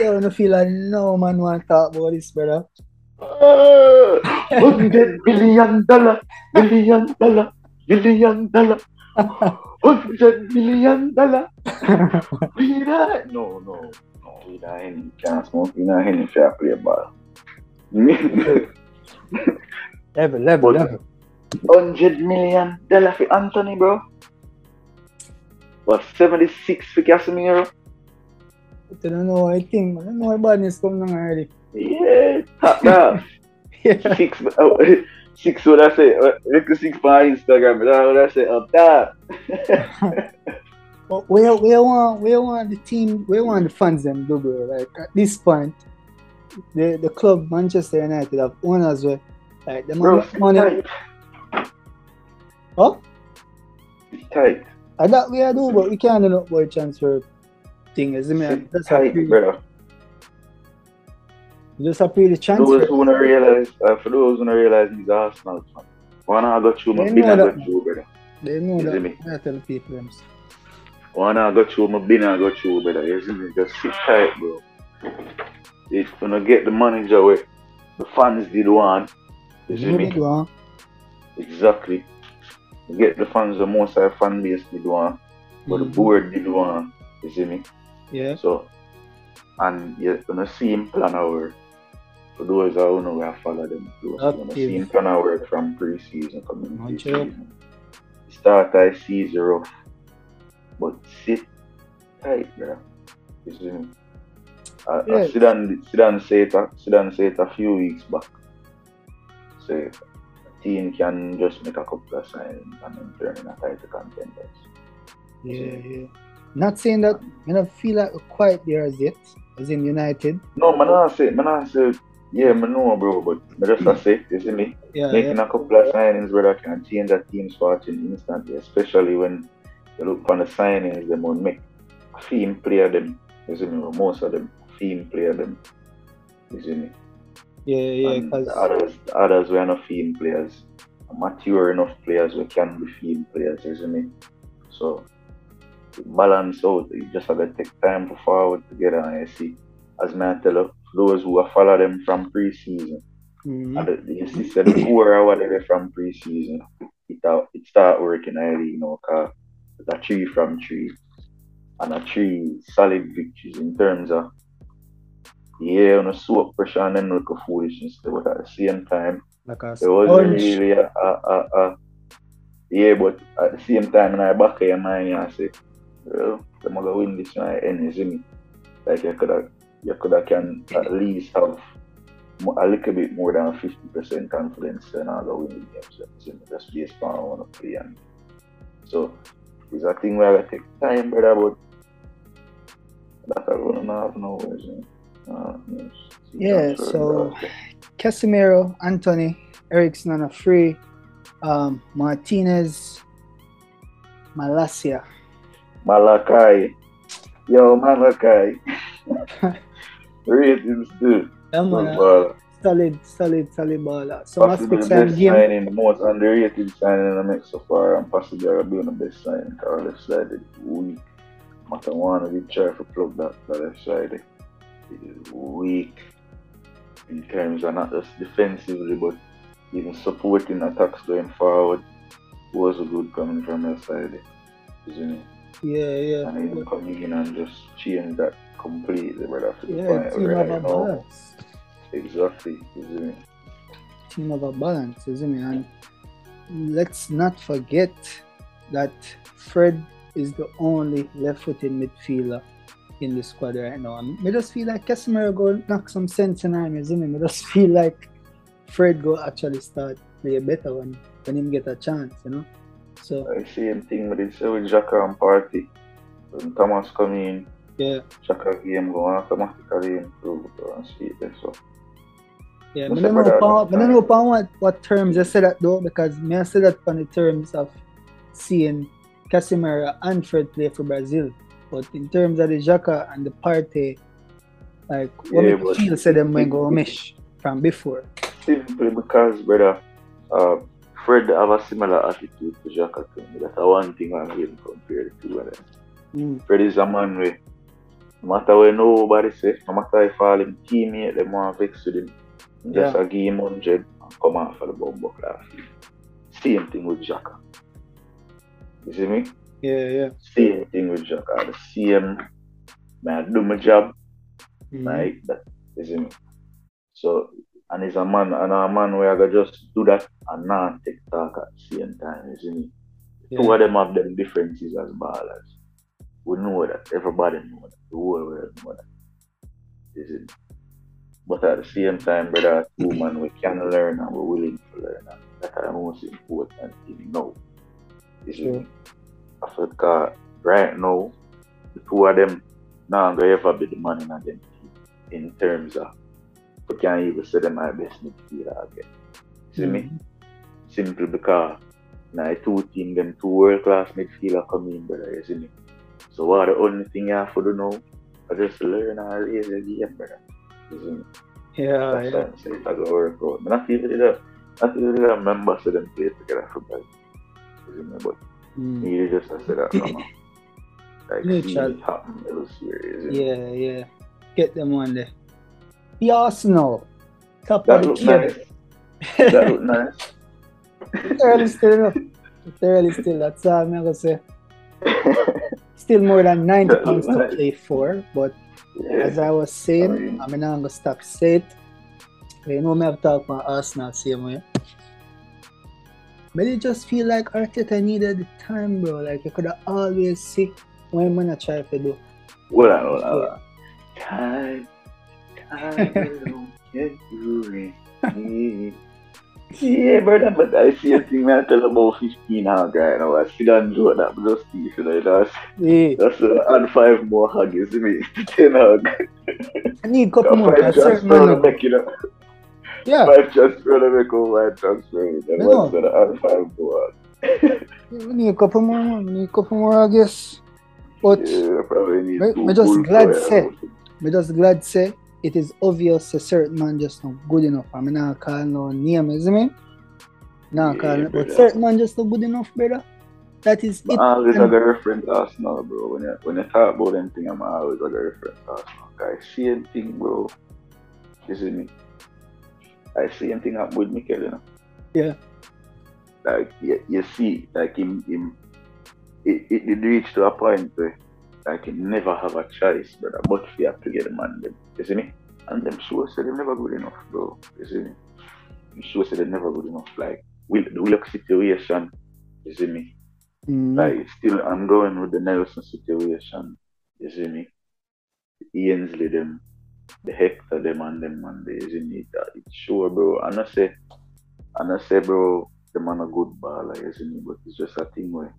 Yo, I feel like no man want to talk about this, brother. Uh, hundred billion dollar, billion dollar, billion dollar, hundred million dollar. we not, no, no, no, we not any can't smoke, we not any fair play ball. level, level, level. Hundred million dollar for Antony, bro. What seventy six for Casemiro? I know, I think, I why badness come down already. Yeah, top down. Yeah. six, oh, six. What I say? Look at six by Instagram. But what I say oh, up top. But where, where want, where want the team, where want the fans them do, bro? Like at this point, the the club Manchester United have owners where, like the Bro, money, tight. Oh, It's tight. and that we are do, but we can't do no boy transfer thing. Is me? That's a tight, pre, brother. just a pre the Those who don't realize, uh, for those who don't realize, he's Arsenal fan. One I got you, my bin I got you, brother. They know You that. me? I tell people them. One I got you, my bin I got you, brother. You see me? Just sit tight, bro. It's gonna get the manager way. The fans did one. You see me? one. Exactly. You get the fans, the most the fan base did one. But the Mhm. board did one. You see me? Yeah. So, and you're gonna see him plan our work. For those who don't know, we have follow them close. You're gonna see him plan our work from pre-season coming Not. Start I see zero, but sit tight, bro. You see me? I, I Yeah. sit and sit and say it. a- Sit and say it a few weeks back. Say a team can just make a couple of signings and then turn in a title contenders. Yeah, yeah. Not saying that I don't feel like we're quite there as yet, as in United. No, man, I say, man, I say, yeah, man, know, bro, but me just say, you see me? Yeah, Making yeah. a couple of signings I can change that team's fortune instantly, especially when you look on the signings, them will make theme player them, you see me? Most of them theme player them, you see me? Yeah, yeah, because others, others were not theme players, mature enough players who can be theme players, you see me? So, balance out, you just have to take time to forward together and you see, as me I tell you, those who have followed them from pre-season, Mhm. and the, you see, said the four or whatever from pre-season, it, out, it start working early, you know, cause it's a three from three, and a three solid victories in terms of, yeah, on a soap pressure and then look a foolishness, but at the same time, like a it wasn't really a, a, a, a, yeah, but at the same time, in the back of your mind, you say, well, I'm gonna win this you see me, like you could have, you could have can at least have a little bit more than 50% confidence and I'll go win the game. So, just based on I want to play. And so it's a thing where I take time, brother, but that I don't have no words. Uh, yes. Yeah, so Casemiro, Antony, Eriksen on a free, um, Martinez, Malacia. Malakai. Yo, Malakai. Ratings too. Yeah, man, ball. solid, solid, solid baller. So Possibly the best game. signing, the most underrated signing I make so far, and possibly I'll be the best signing. Because left side weak. One, we try to plug that the left side. It is weak in terms of not just defensively, but even supporting attacks going forward. Was a good coming from that side, isn't it? Yeah, yeah. And even coming in and just change that completely, brother. Yeah, team a know, balance. exactly, isn't it? Team of a balance, isn't it? And let's not forget that Fred is the only left-footed midfielder in the squad right now. And I just feel like Casemiro go knock some sense in him, isn't it? I just feel like Fred go actually start play better when when him get a chance, you know. So I same thing with this with Xhaka and Partey. When Thomas come in, yeah, Xhaka game go automatically improve and see it. So yeah. I don't know, upon, I the know upon what, what terms I said that though, because me I said that on the terms of seeing Casemiro and Fred play for Brazil. But in terms of the Xhaka and the Partey, like what Yeah, feel said them when go mesh from before. simply because brother, uh, Fred have a similar attitude to Xhaka to me. That's the one thing I'm getting compared to them. Mm. Fred is a man with No matter what nobody say, no matter if all him teammate them want vex with him, just Yeah. a give him 100 and come off for the bumbo class. Same thing with Xhaka. You see me? Yeah, yeah. Same thing with Xhaka. The same, man, I do my job, Mhm. like that. You see me? So, and he's a man, and a man where I go just do that and not take talk at the same time, you see me? Two of them have them differences as ballers. We know that. Everybody know that. The whole world know that. You see? But at the same time, brother, two man, we can learn and we're willing to learn. And that's the most important thing now. See Sure. Africa, right now, the two of them not gonna ever be the man in them in terms of we can't even say them my best midfielder again. See me? Mhm. Simple because now two team them two world class midfielder come in, brother, you see me? So what the only thing you have to do now is just learn and raise the game, brother. You see me? Yeah, That's yeah. saying. It's gonna work out. But not even the not even the members of them play together for that. You see me? But Mm. me just I said that from like see Neutral. it happen you see? Yeah, yeah. Get them one there. The Arsenal. Top That of the nice. That look nice. It's early still. It's early still. That's all I'm gonna say. Still more than 90 That pounds to nice. play for, but Yeah. as I was saying, Sorry. I'm not gonna stop say it. You know me have talked about Arsenal same way. But it just feel like Arteta needed time, bro. Like you could have always see when man I try to do. Hold on, hold on, hold on. Time, time will get you ready. Yeah, brother, but I see a thing man tell about 15 hug right now. I see that do that, but just see, you know, that's, Yeah. that's uh, add five more hug, you see me? 10 hug. I need a couple more. Five transfer to make, you know. yeah, Five transfer to make over five transfer. Then one's gonna add five more we need a couple more. man. We need a couple more, I guess. But Yeah, probably need Me- me just glad say. me just glad say it is obvious a certain man just not good enough. I mean, not call no name, is me? Nah, Yeah, call but certain man just not good enough, brother. That is But it. I always have a reference Arsenal, bro. When you when you talk about them thing, I'm always have a reference Arsenal. Guys, same thing, bro. You see me? I same thing happen with Mikel, you know. Yeah. Like you, you see, like him, him it, it did reach to a point where like can never have a choice, brother. But we have to get the man them. You see me? And them sure say they're never good enough, bro. You see me? Them sure say they're never good enough. Like with the Willock situation, you see me? Mm, Like still I'm going with the Nelson situation. You see me? The Ainsley them, the Hector them and them and the you see me? That it's sure bro. And I say and I say bro, the man a good baller, you see me, but it's just a thing where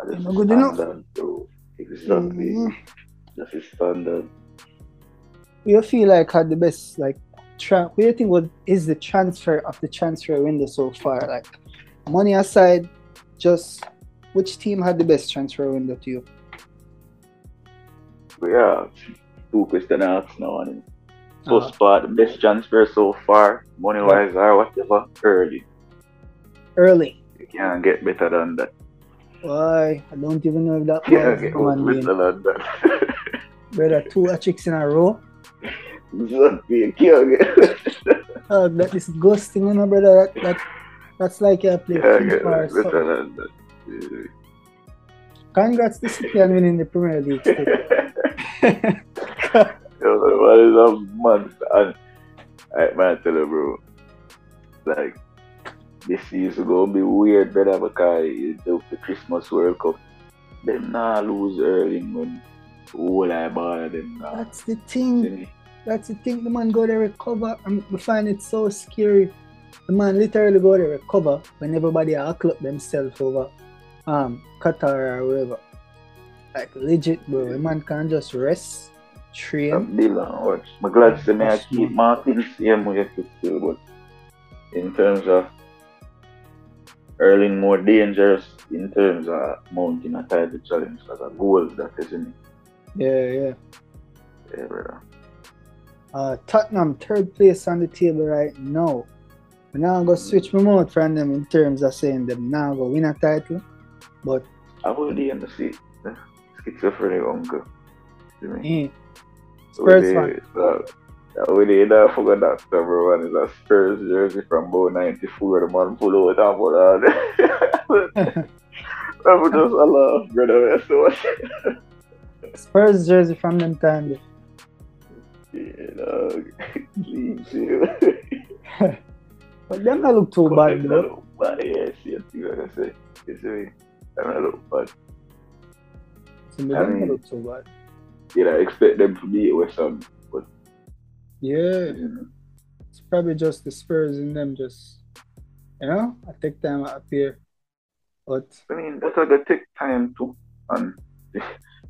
I just Not good enough. standard, bro. Exactly. Mhm. Just a standard. you feel like had the best like tra- what do you think was is the transfer of the transfer window so far? Like money aside, just which team had the best transfer window to you? Yeah, two question asks now and Uh, first part, the best transfer so far, money wise or whatever, early. early. You can't get better than that. Why? I don't even know if that was get the one much being better than that. brother two chicks in a row. You can't Oh, that is ghosting, you know, brother. That, that that's like a play can't get FIFA or better something. than that. Yeah. Congrats to City on winning the Premier League. Yo, what is a month? And I man tell you, bro, like this season gonna be weird, brother, because the, the Christmas World Cup. Them not lose early when all I ball them now. That's the thing. That's the thing. The man go there recover, and we find it so scary. The man literally go there recover when everybody are up themselves over um Qatar or whatever. Like legit, bro. The man can't just rest, train. I'm glad to me I keep. Martin same way to still, but in terms of earning more dangerous in terms of mounting a title challenge as a goal that isn't it? Yeah, yeah. Yeah, brother. Uh, Tottenham third place on the table right now. We now go switch my mouth from them in terms of saying them now go win a title. But I will be in the seat. Schizophrenic uncle. You mean? Eh. Spurs fan. The- uh, When they not forgot that number one is a Spurs jersey from about 94, the man pull out and put on. I would just I laugh, brother. So much. Spurs jersey from them time. Yeah, dog. Please, you. But them not look too bad though. look bad, I think like I say. You see me? Them not look bad. So I not mean- look too bad. You know, expect them to beat with Ham. Yeah. It's probably just the Spurs in them just you know, I take time to appear. But I mean, that's gonna take time too. And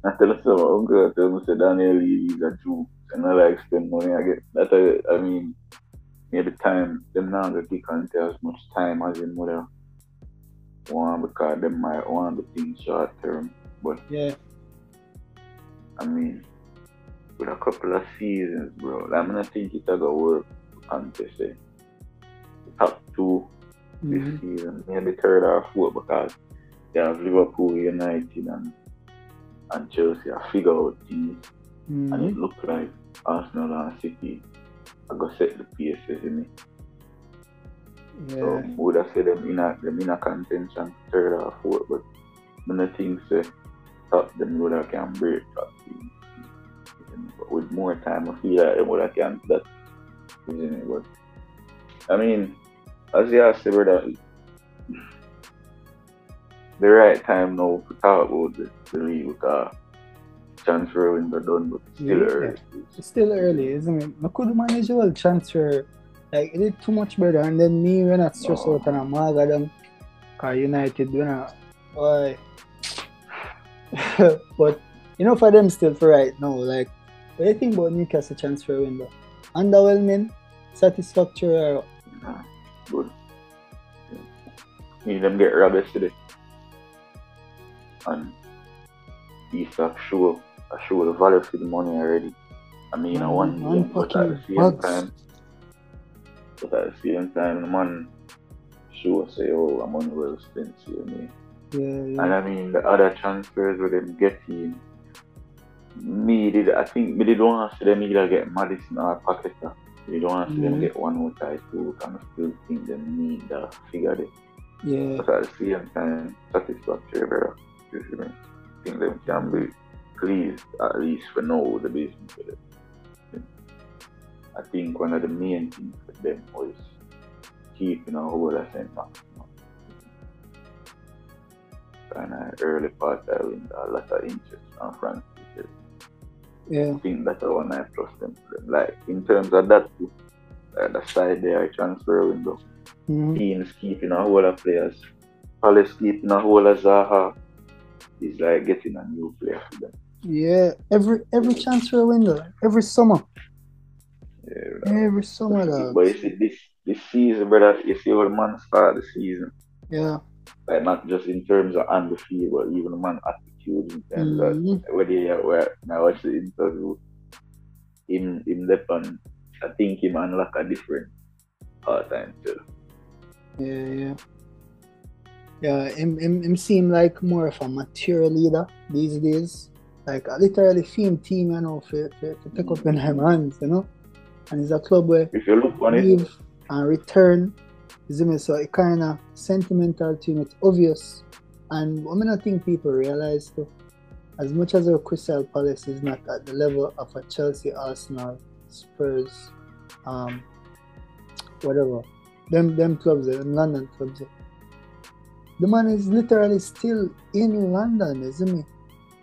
I tell us about uncle, I tell me say Daniel is a Jew. And I like spend money I get that I, I mean maybe time them not gonna take on as much time as in have want because them might want the things short term. But yeah, I mean with a couple of seasons, bro, like, I'm not think it's gonna work eh. The top two this mhm, season, maybe third or fourth because they have Liverpool, United, and and Chelsea. I figure out teams, and mhm. it looked like Arsenal and City are gonna set the pace, isn't it? So yeah, would have said them in a them in a contention third or fourth, but many things say top them would have can break top teams. With more time, I feel like them would have can that, isn't it? But I mean, as you said, brother, the right time now to talk about the, the league because uh, transfer window done, but it's still Yeah. early. It's still early, isn't it? I could manage well transfer. Like it did too much better, and then me when I stress No. out and I'm mad at them. United when I why but you know for them still for right now, like what do you think about Newcastle transfer window? Underwhelming, satisfactory or Nah, good. Need them get robbed yesterday. And Isak show, I show the value for the money already. I mean, I want game, but at the same bugs. time, but at the same time, the man show say, oh, I'm money well spent, see what I mean? yeah, And. I mean, the other transfers where them getting, me, I think, me did want to see them either get Maddison or Paqueta. Me don't want to see them Mhm. get one more tie two, and I still think they need that figure there. Yeah, But at the same time, satisfactory, bro. You see me? I think them can be pleased, at least for now, the business for them. I think one of the main things for them was keeping a hold of St. Max. And uh, early part, I win a lot of interest on France. Yeah, I think that's one I trust them. Like, in terms of that, too, uh, the side there, transfer window mhm. teams keeping a whole of players. Palace keeping a whole of Zaha is like getting a new player for them. yeah. Every every transfer window, every summer, Yeah, every summer, dog. but you see this this season, brother, you see how the man start the season. Yeah, Like not just in terms of on the field, but even the man attitude in terms uh, Mhm. of whether you uh, were now watch the interview. Him him on I think him unlock a different part time too. yeah, yeah. Yeah, him, him, him seem like more of a mature leader these days. Like I literally him team, you know, for, for, for take up in him mm-hmm. hands, you know. And it's a club where If you look on it, leave and return. You me? So it kind of sentimental to him. It's obvious. And I mean, I think people realize too, as much as our Crystal Palace is not at the level of a Chelsea, Arsenal, Spurs, um, whatever, them them clubs, them London clubs. The man is literally still in London, isn't he?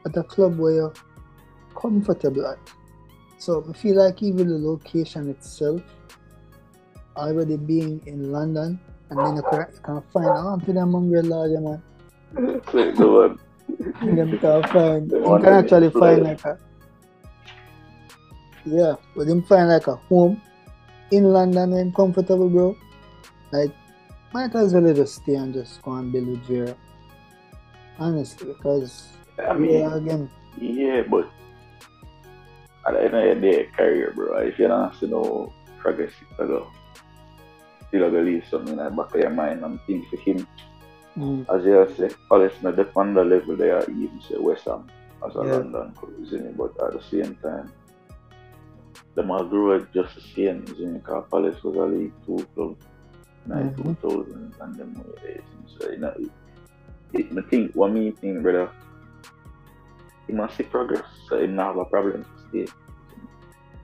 At a club where you're comfortable at. So I feel like even the location itself, already being in London, and then you can, find out to them umbrella, yeah, man. So the one. And then you can find, The you can actually find like- a, yeah, but him find like a home in London and comfortable, bro. Like, might as well just stay and just go and build with Vieira. Honestly, because I mean, yeah, again, Yeah, but at the end of the day, career, bro, if you don't see no progress, it's go. Still gonna leave something in the back of your mind and think for him. Mm, As you say, Palace not the on the level they are even say West Ham. as a Yeah. London club, isn't it? But at the same time, them all just the same, isn't it? Because Palace was a League Two club, nine Mhm. two thousand, and them were it? So you know, it, it, me think what me think, brother. He must see progress, so he not have a problem to stay.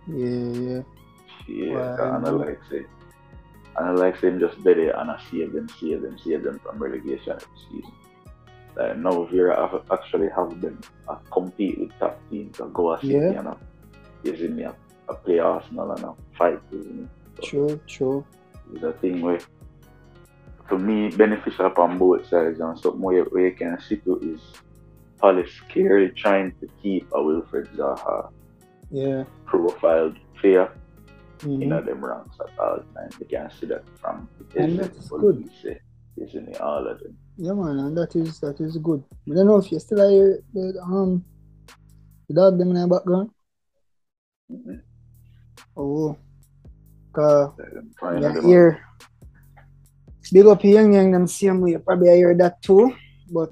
Yeah, yeah. Yeah, well, and I like say, and I like saying just better and I save them, save them, save them from relegation every season. Like now Vieira have actually have them uh, compete with top teams and go a city Yeah. and uh, isn't me a, a play Arsenal and a fight, isn't it? True, true. It's a thing where for me beneficial upon both sides and something where, where you can see to is Palace clearly trying to keep a Wilfried Zaha Yeah. profiled player Mhm. in them ranks at all times. You can see that from And that's good. we say, isn't? All of them. Yeah, man, and that is that is good. I don't know if you still hear the um the dog them in the background. Mm-hmm. Oh, Trying yeah, hear big up young young them same way. Probably I hear that too. But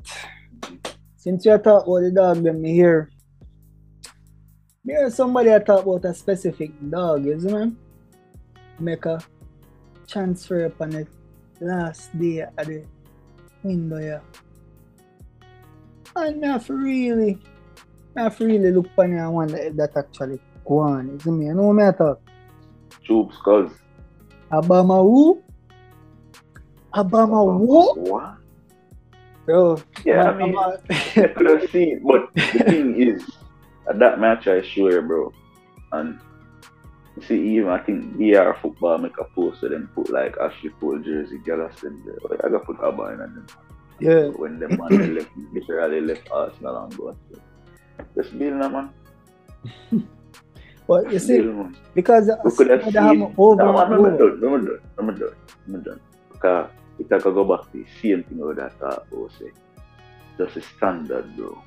since you talk about the dog them, me hear me hear somebody I talk about a specific dog, see man? Make a transfer upon the last day at the window, yeah. And me have to really, me have to really look upon it and wonder if that actually go on. See me? You know what I talk? Tube skulls. Obama who? Obama who? What? Bro, Yeah, I mean, I could have seen, but the thing is, that match I you, bro, and see, even I think VR football make a post of them put like Ashley Cole jersey, Gallaston, there. Like, I got put Auba in and them. yeah, When them man they left, literally left Arsenal and go. Just build them, man. but you see, because We could have seen. over No, and I'm not over. done. I'm done. I'm done. I'm done. Because if I could go back to the same thing with that uh, about, say, just a standard, bro.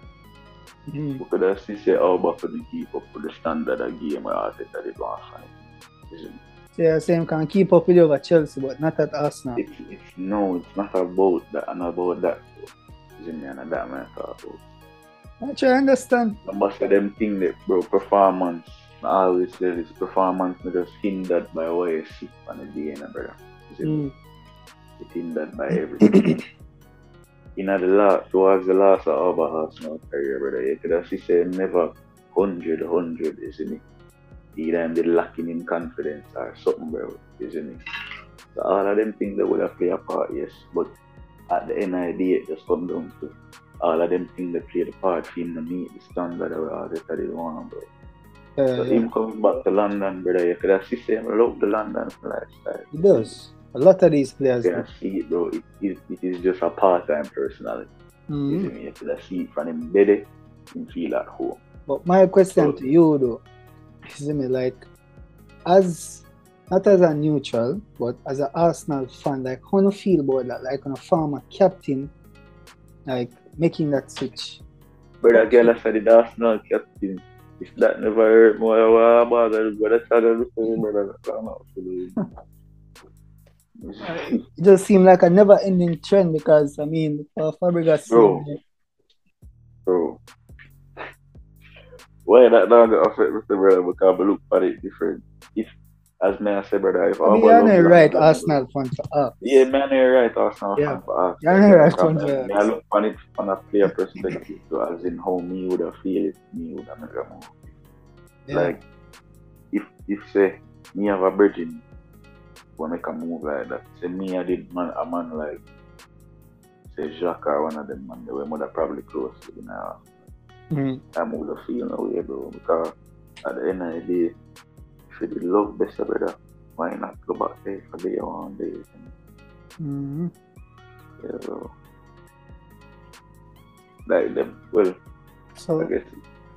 We could have seen, say, how to keep up with the standard of game where Arteta did want to find. So you're can keep up with you over Chelsea, but not at Arsenal. it? It's, it's, no, it's not about that and about that. Isn't it? And that man talk about. I try understand. Some of them think that, bro, performance, I always say this, performance just hindered by what you see on the you know, brother. Isn't? Mm. It hindered by everything. in the last, towards the last of our Arsenal career, brother, you could have see say never 100, 100, isn't it? Either I'm lacking in confidence or something, bro, isn't it? So all of them things that would have played a part, yes, but at the end of the day, it just comes down to all of them things that played a part for him to meet the standard of all that did want, bro. So Uh, him coming back to London, brother, you could have see say him love the London lifestyle. He does. A lot of these players. You can see it, bro. It, it, it is just a part-time personality. You Mhm. see me? You see it from him better and feel at home. But my question So- to you though, is me like, as not as a neutral, but as an Arsenal fan, like how do you feel about that? Like on a former captain, like making that switch. But that girl I said the Arsenal captain, if that never hurt me, I was bother, but that's how they look at brother. I'm not it. It just seemed like a never-ending trend because I mean, uh, Fabregas. Bro. Bro. Why that dog got affect Mr. Brother because I look at it different. If, as I say, brother, if I all mean, my you're not right, Arsenal fan for us. Yeah, man, you're right, Arsenal Yeah. fan for us. You're right, Because, one, uh, yeah. I look on it from a player perspective, so as in how me would have feel it, me would have made a move. Yeah. Like, if if say me have a virgin, make a move like that. Say me I did man a man like say Jacques or one of them man, they were mother probably close to the now. Mhm. I would have feel no way, bro, because at the end of the day, if you love best brother, why not go back there for the one day? Mhm. Yeah, bro. Like them, well, So I guess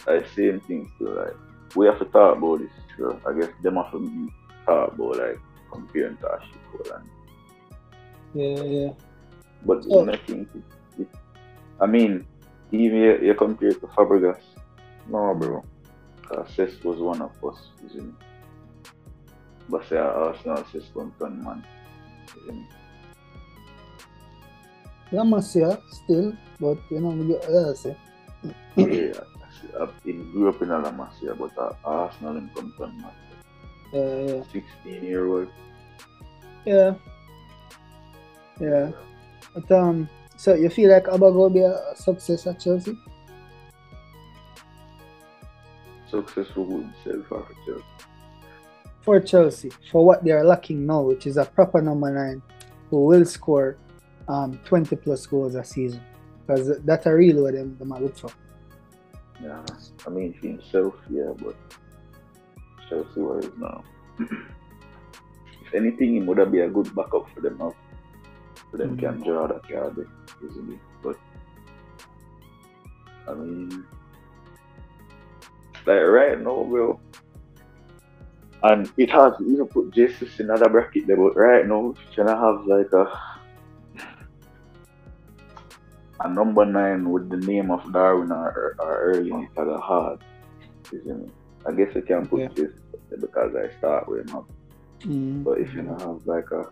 I same things too. Like we have to talk about this. So I guess them have to talk about like Cole and yeah, yeah. but I think it, it, I mean even you, you compare to Fabregas. No bro. Cesc was one of us, isn't it? But say Arsenal Cesc one ton man. Isn't it? Still, but you know, we get uh, say. yeah, in grew up in Alamasia, but uh, Arsenal in come from man. Uh, 16 year old. yeah. Yeah. But um so you feel like Auba will be a success at Chelsea? Successful with self for Chelsea. For Chelsea, for what they are lacking now, which is a proper number nine who will score um 20 plus goals a season. Because that's a real what them, them are look for. Yeah, I mean, for himself, yeah, but Chelsea where is now. if anything, it would have be a good backup for them now. For them Mhm. can draw that card easily. But I mean, like right now, bro. And it has even put Jesus in another bracket there, but right now, can I have like a a number nine with the name of Darwin or, or early in it kind of hard. You see me? I guess I can put Yeah. There because I start with him. Mm. But if you don't have like a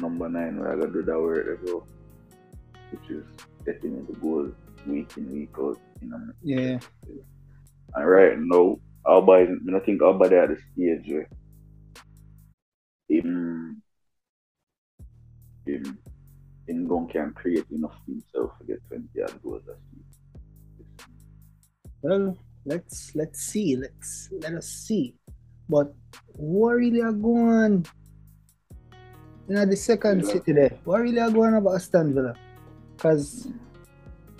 number nine where I gotta do that work as well, which is getting into goal week in, week out, you know. Yeah. And right now, Auba is, I think Auba there at the stage where him, him, him gon can create enough for himself to get 20 odd goals a season. Well, let's let's see. Let's let us see. But what really are going in the second Villa. city there? What really are going about Aston Villa? Cause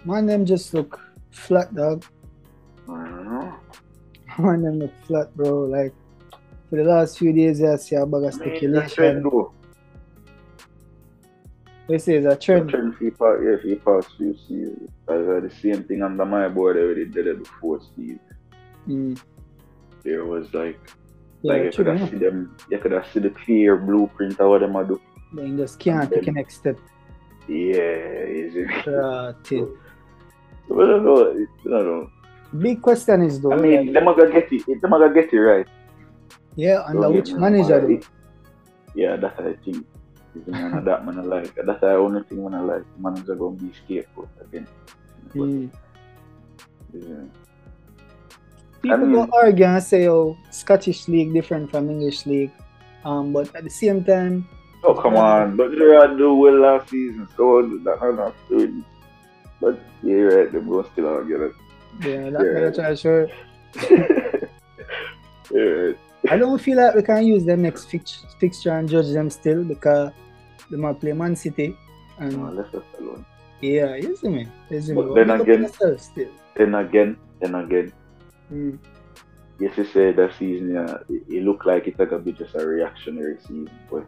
man them just look flat dog. I don't. Man them look flat bro. Like for the last few days I see a bag of speculation. Say it's a trend. Trend for past, yeah, for past few seasons. As uh, the same thing under my board I already did it before Steve. Mm. There was like, Yeah, like you could have enough. see them, you could have see the clear blueprint of what them a do. They just can't take the next step. Yeah, easy. Uh, till. I don't know. I don't know. Big question is though. I mean, like, them are gonna get it. Them are gonna get it right. yeah, under which manager it- Yeah, that's what I think. Is the man of I like. That's the only thing man I like. Manager gonna be scapegoat again. But, Mm. yeah. People mean- go argue and say, "Oh, Scottish league different from English league," um, but at the same time, Oh come on, but Gerrard do well last season, so that not not doing. But yeah, right. Them gonna still argue yeah, that Yeah. sure. yeah, right. I don't feel like we can use them next fix- fixture and judge them still because they might play Man City, and No, left us alone. yeah, you see me, you see me. But then again- still. Then again, then again, Mm. yes, you say that season, yeah, it, it looked like it's like a bit just a reactionary season, but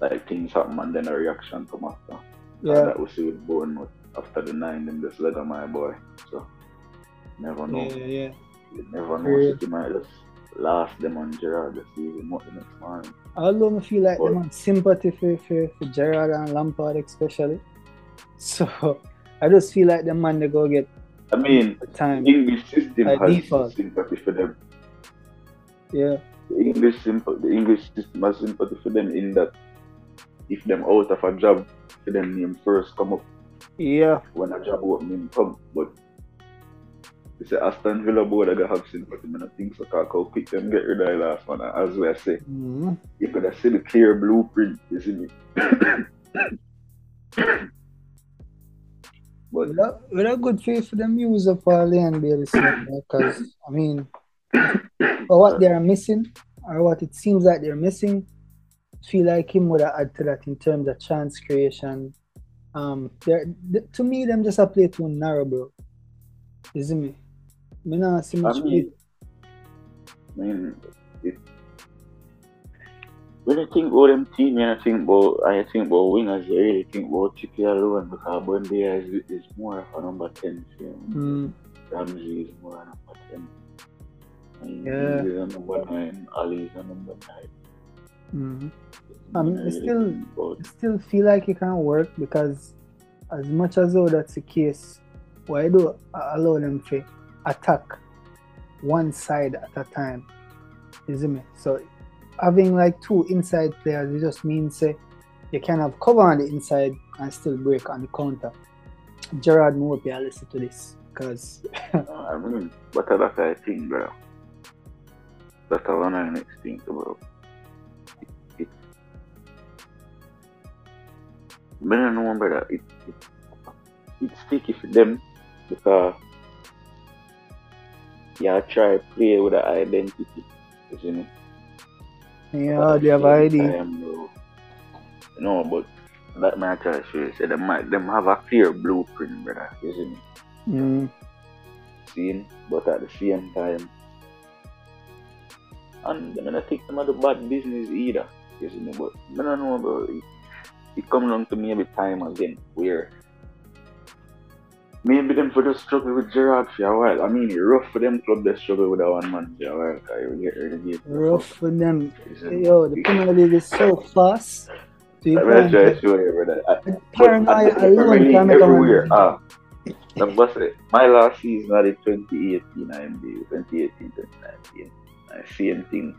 like things happen and then a reaction come after. And Yeah, that was with Bournemouth after the nine, them just let my boy. So never know. yeah, yeah. You never know. Yeah. City might just last them on Gerrard the season, not the next morning. Although I feel like them have sympathy for, for, for Gerrard and Lampard especially, so I just feel like the man they go get I mean, the time. English system By has default. sympathy for them. Yeah, The English simple, the English system has sympathy for them in that if them out of a job, for them name first come up yeah. when a job opening come. But you say Aston Villa board I gotta have sympathy, man. I think so. Cause how quick them get rid of the last one. And As we say, Mhm. you could have seen the clear blueprint, you see me. but With a, good faith for them use of uh, Leon Bailey because I mean, for what they are missing or what it seems like they're missing, feel like him would have add to that in terms of chance creation. Um, they're th- to me them just a play too narrow, bro. See me? See much. I mean, it, when I think about them team, and I think about I think about wingers, I really think about Chippy alone because Buendia is, is more of a number ten. You know? Mm, Ramsey is more a number ten. And Yeah. He's a number nine. Ali is a number nine. mhm. I mean, I it's really still- still feel like it can't work because as much as though that's the case, why do I allow them to attack one side at a time? See me? So having like two inside players, it just means say you can have cover on the inside and still break on the counter. Gerrard Mope, I listen to this. Cause I mean, but that's I think, bro. That's one of the next thing, bro. It, it, I don't know, brother. It, it, it's sticky for them because yeah, try play with the identity, isn't it? yeah, they have ID. Time. No, but that my show you, say them, them have a clear blueprint, brother, isn't it? Mm. Seen, but at the same time, and I'm not think them are the bad business either, isn't it? But I don't know, bro. It, it come down to maybe time again where maybe them for just struggle with Gerrard for a while. I mean, rough for them club they struggle with that one man for a while. Cause you get relegated. Rough for them. Isn't? Yo, the Premier League is so fast. So I'm gonna try can't to show you, brother. I, but paranoia at the Premier alone League can make everywhere. Ah, the boss say, my last season at the 2018 IMD, 2018, 2019. I same thing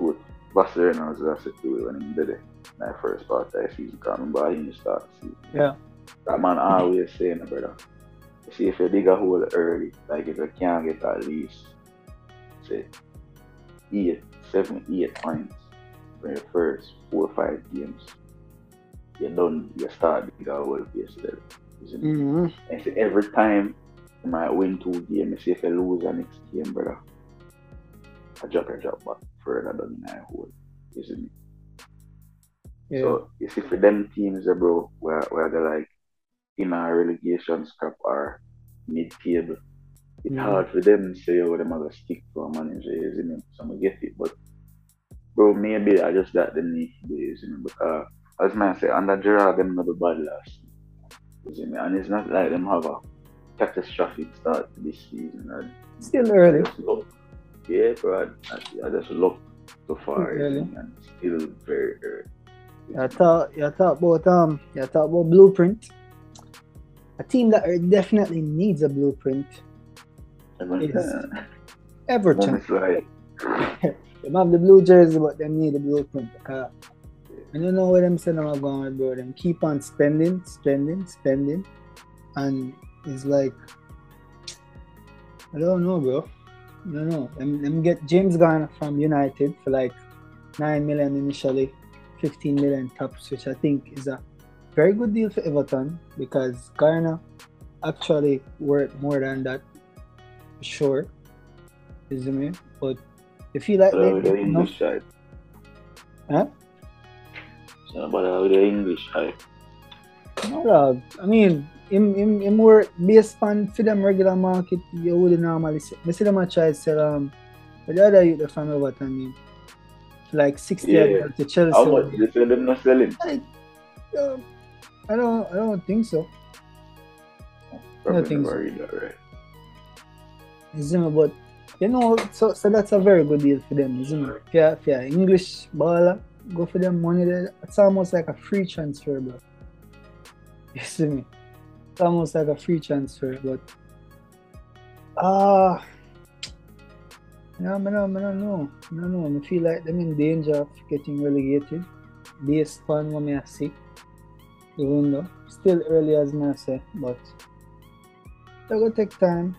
with Barcelona as I said to when I did it. My first part of the season, can't remember how he start the season. Yeah. That man always saying, brother, you see if you dig a hole early, like if you can't get at least, say, eight, seven, eight points for your first four or five games, you done, you start dig a hole yesterday. Isn't it? hmm And say every time you might win two games, if you lose the next game, brother, I drop a drop back further down in that hole. Isn't it? Yeah. So you see for them teams, bro, where where they're like in a relegation scrap or mid table, it's Mhm. hard for them to say oh them are stick to a manager, isn't it? So I get it. But bro, maybe I just got the need to do it, isn't it? Because as man say, under Gerrard them not the bad last season, isn't it? And it's not like them have a catastrophic start to this season. And Still early. yeah, bro. I, I just look so far, Really? isn't it? and still very early. You talk, you talk about um, you talk about blueprint. A team that definitely needs a blueprint. Yes. uh, Everton. like They have the blue jersey, but they need a blueprint. Because I don't know where them say them are going bro. Them keep on spending, spending, spending, and it's like I don't know, bro. I don't know. Them, them get James Garner from United for like nine million initially, fifteen million tops, which I think is a very good deal for Everton because Garner actually worth more than that sure. You see me? But they feel like uh, they the. English side. Huh? So, but uh, the English side. No, dog. I mean, him, him, him work based on for them regular market, you would normally see. I see them try to sell um the other youth the from Everton mean. Like 60 Yeah. to Chelsea. How much they say them not selling? Like, um, I don't I don't think so. Probably think so. right. Isn't it? But you know, so so that's a very good deal for them, isn't it? If you're, if you're English baller, go for them money there. It's almost like a free transfer, bro. You see me? It's almost like a free transfer, but ah, yeah, no, don't, I don't know. I don't know. I feel like them in danger of getting relegated based on what I see. Even though still early as I say, but it's gonna take time.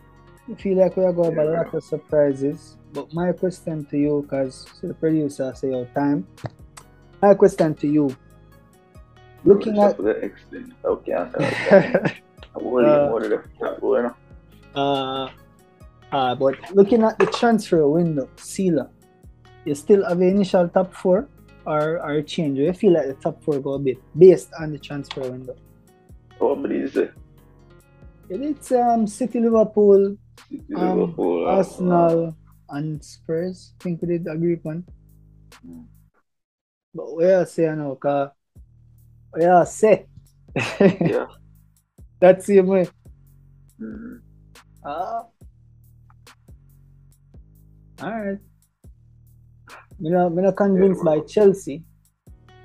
I feel like we are going to have a lot of surprises. But my question to you, because the producer say your time. My question to you, looking at the extent. Okay, okay. Uh, more than that. Bueno. uh, uh, but looking at the transfer window, Sila, you still have the initial top four or or change? Do you feel like the top four go a bit based on the transfer window? What is it? It's um City, Liverpool, City, Um, Liverpool, uh, Arsenal, and Spurs. I think we did agree upon. Mm. But we are saying now, cause we are set. uh, Yeah. That's the way. Mhm. Ah. Alright. Me me not convinced by Chelsea.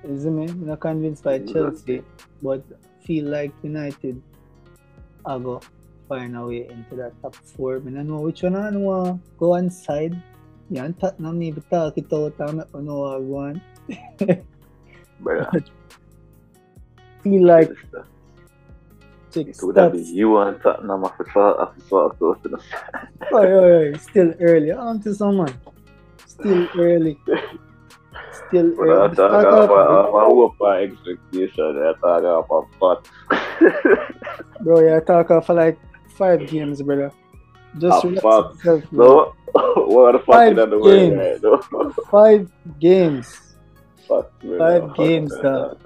See me? Not convinced by Chelsea. But feel like United I go find a way into that top four. Me not know which one I know go inside. Yeah, and Tottenham need to talk it out make me know what I want. Brother. Feel like It would have been you and Tottenham after sort after sort of close to Oi, oi, oi, still early. On to someone. Still early. Still But I early. talk off, I my expectation. I talk about fat. bro, yeah, talk off for like five games, brother. Just Ah, relax fuck. yourself, bro. No, what the fuck Five in the games. Right? No, Five games. fuck. man, Five games, dog.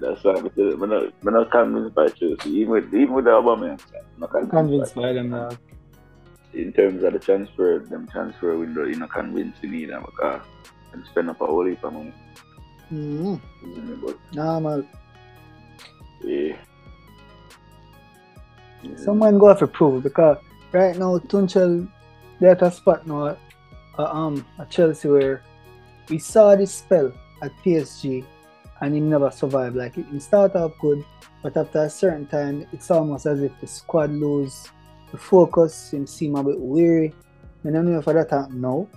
That's why I'm not, I'm not convinced by Chelsea. Even with, even with the Aubameyang, I'm not convinced. convinced by them now. In terms of the transfer, them transfer window, you're not convinced you need them because them spend up a whole heap of money. You know, But Normal. yeah. Yeah. Someone go have to prove because right now Tuchel they at a spot now at, uh, um at Chelsea where we saw this spell at PSG and he never survived. Like it start off good, but after a certain time it's almost as if the squad lose the focus, him seem a bit weary. I don't know if that happen now.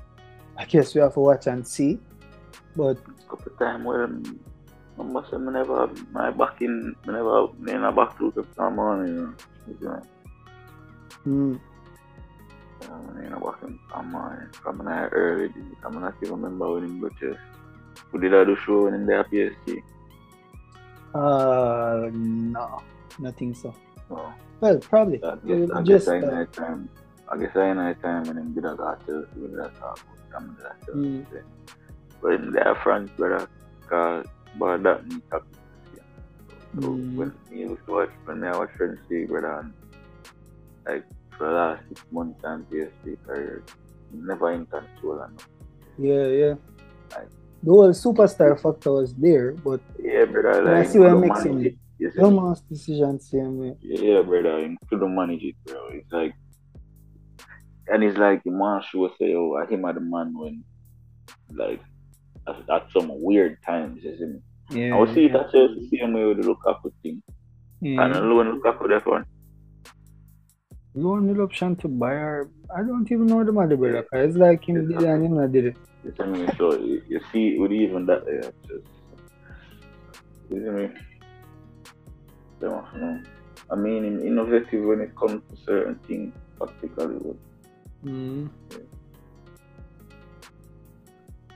I guess we have to watch and see. But couple time where um, I must I never have my back in, I never have in a back to the time on, you know. You know, mm, I'm in a back in time on, from when early, I'm not even remember when him go to, who did I do show when in the PSG? uh no, nothing so. So, Well, probably. I guess, I just guess I uh, know time, I guess I know time when him did a got to, did a talk, I'm that Mm. But in their front, brother, cause, but that me talk So Mm. when me used to watch when I watch French League, brother, and like for the last six months and PSG career, never in control and Yeah, yeah. Like- The whole superstar factor was there, but yeah, brother, And I see what makes him- it, you see. Thomas decision same way. Yeah, brother, he couldn't manage it, bro. It's like and it's like the man should say, Oh, I him at the man when like at, at some weird times, you see me. Yeah. I will see it at Chelsea same way with the Lukaku thing. yeah. And alone Lukaku that one. You Loan the option to buy her. I don't even know the matter, brother. 'cause It's like him did it and him not did it. You see me? So you, you see with even that yeah, just you see me? Don't know. I mean him innovative when it comes to certain things practically but Mm.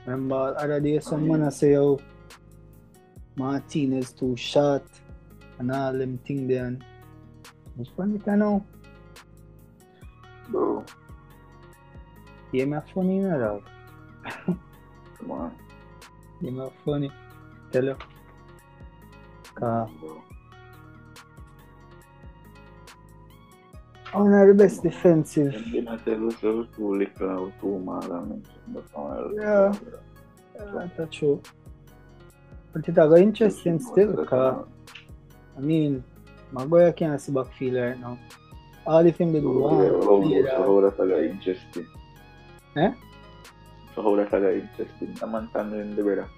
Remember other day someone say oh Martinez too short and all them thing there and it's funny to know. bro, Yeah, me funny you know come on. Yeah, me funny. Tell you. Uh, bro. Mad and but someone else. Yeah. Yeah, that's true. But it's a interesting still, because, I mean, Maguire can't see backfield right now. All if him did So, one, yeah, how, so that. how that interesting? Eh? So how that saga interesting? The man handling the brother.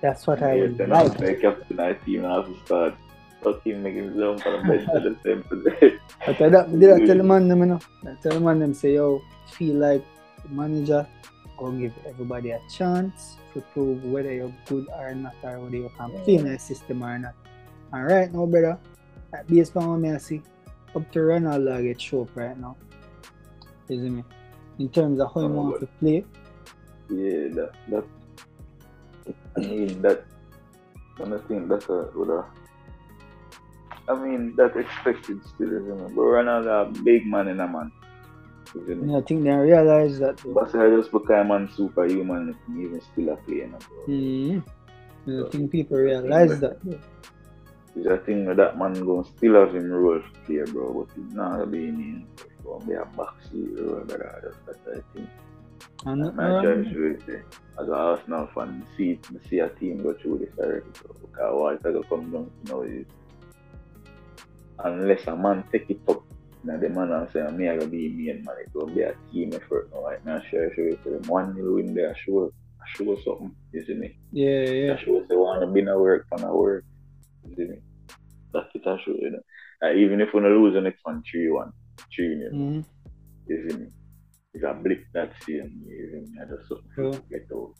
That's what I Yeah, would then I'm like. the captain of the team and I have to start fucking making jump on the bench at the same position. But I don't- did I tell them. I tell the man them, say, yo, feel like the manager, go give everybody a chance to prove whether you're good or not, or whether you can play in the system or not. And right now, brother, at based on what I see, up to Ronaldo I uh, get show up right now. You see me? In terms of how he Oh, wants to play, Yeah, that that I mean that and I think that's a would a I mean that's expected still, isn't it? But Ronaldo a big man in a man. Isn't it? I think they realize that. But I just become man superhuman even still a playing bro. mm And I think people realize that. It's a thing that that man gonna still have him role to play, bro, but he's not gonna be in him. He's gonna be a backseat role, brother. That's that's the thing. And, My um, choice say, as an Arsenal fan, see, see a team go through this already. So, because going come down to now is, unless a man take it up, now the man and say, me, I to be main man, it's going to be a team effort now. Like, now, sure, sure, so them 1 0 win there, sure, sure something, you see me? yeah, yeah. I sure say, want to be in a work, on a work, you see me? That's it, I sure, you know. Even if we don't lose the next one 3 1, 3 0, Mhm. you see me? It's a blip that same, you see me? I just something to get over.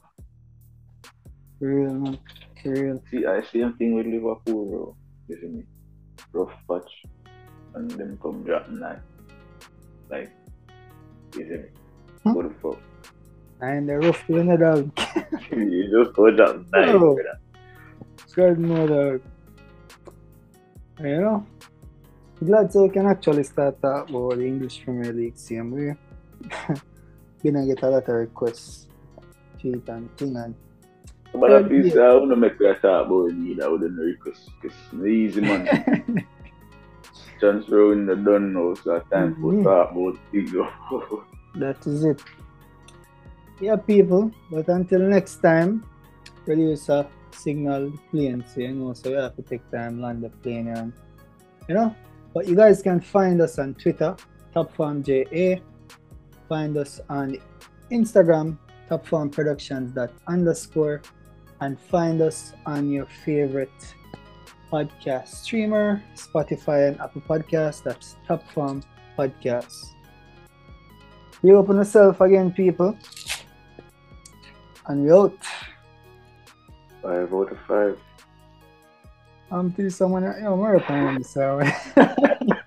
For real, man. For real. See, I same thing with Liverpool, bro. You see me? Rough patch and them come dropping like like is it Hmm? what the fuck? And the rough in the dog. you just go drop nine Oh. brother. Scared no dog. You know? Glad so we can actually start talk about the English Premier League same way. Gonna get a lot of requests. Cheat and thing and But Well, at least. I wanna make a talk about it I wouldn't request because it's easy man. Transfer in the done now, so it's time for Mhm. talk about things. that is it. Yeah, people. But until next time, producer signal the plane, so you know, so you have to take time land the plane and you know. But you guys can find us on Twitter, TopFarmJA. Find us on Instagram, Productions dot underscore, and find us on your favorite podcast streamer, Spotify and Apple Podcasts. That's Top Farm Podcasts. You open yourself again, people. And we out. Five out of five. Um, I'm to someone, oh, yo, I'm working on this. so-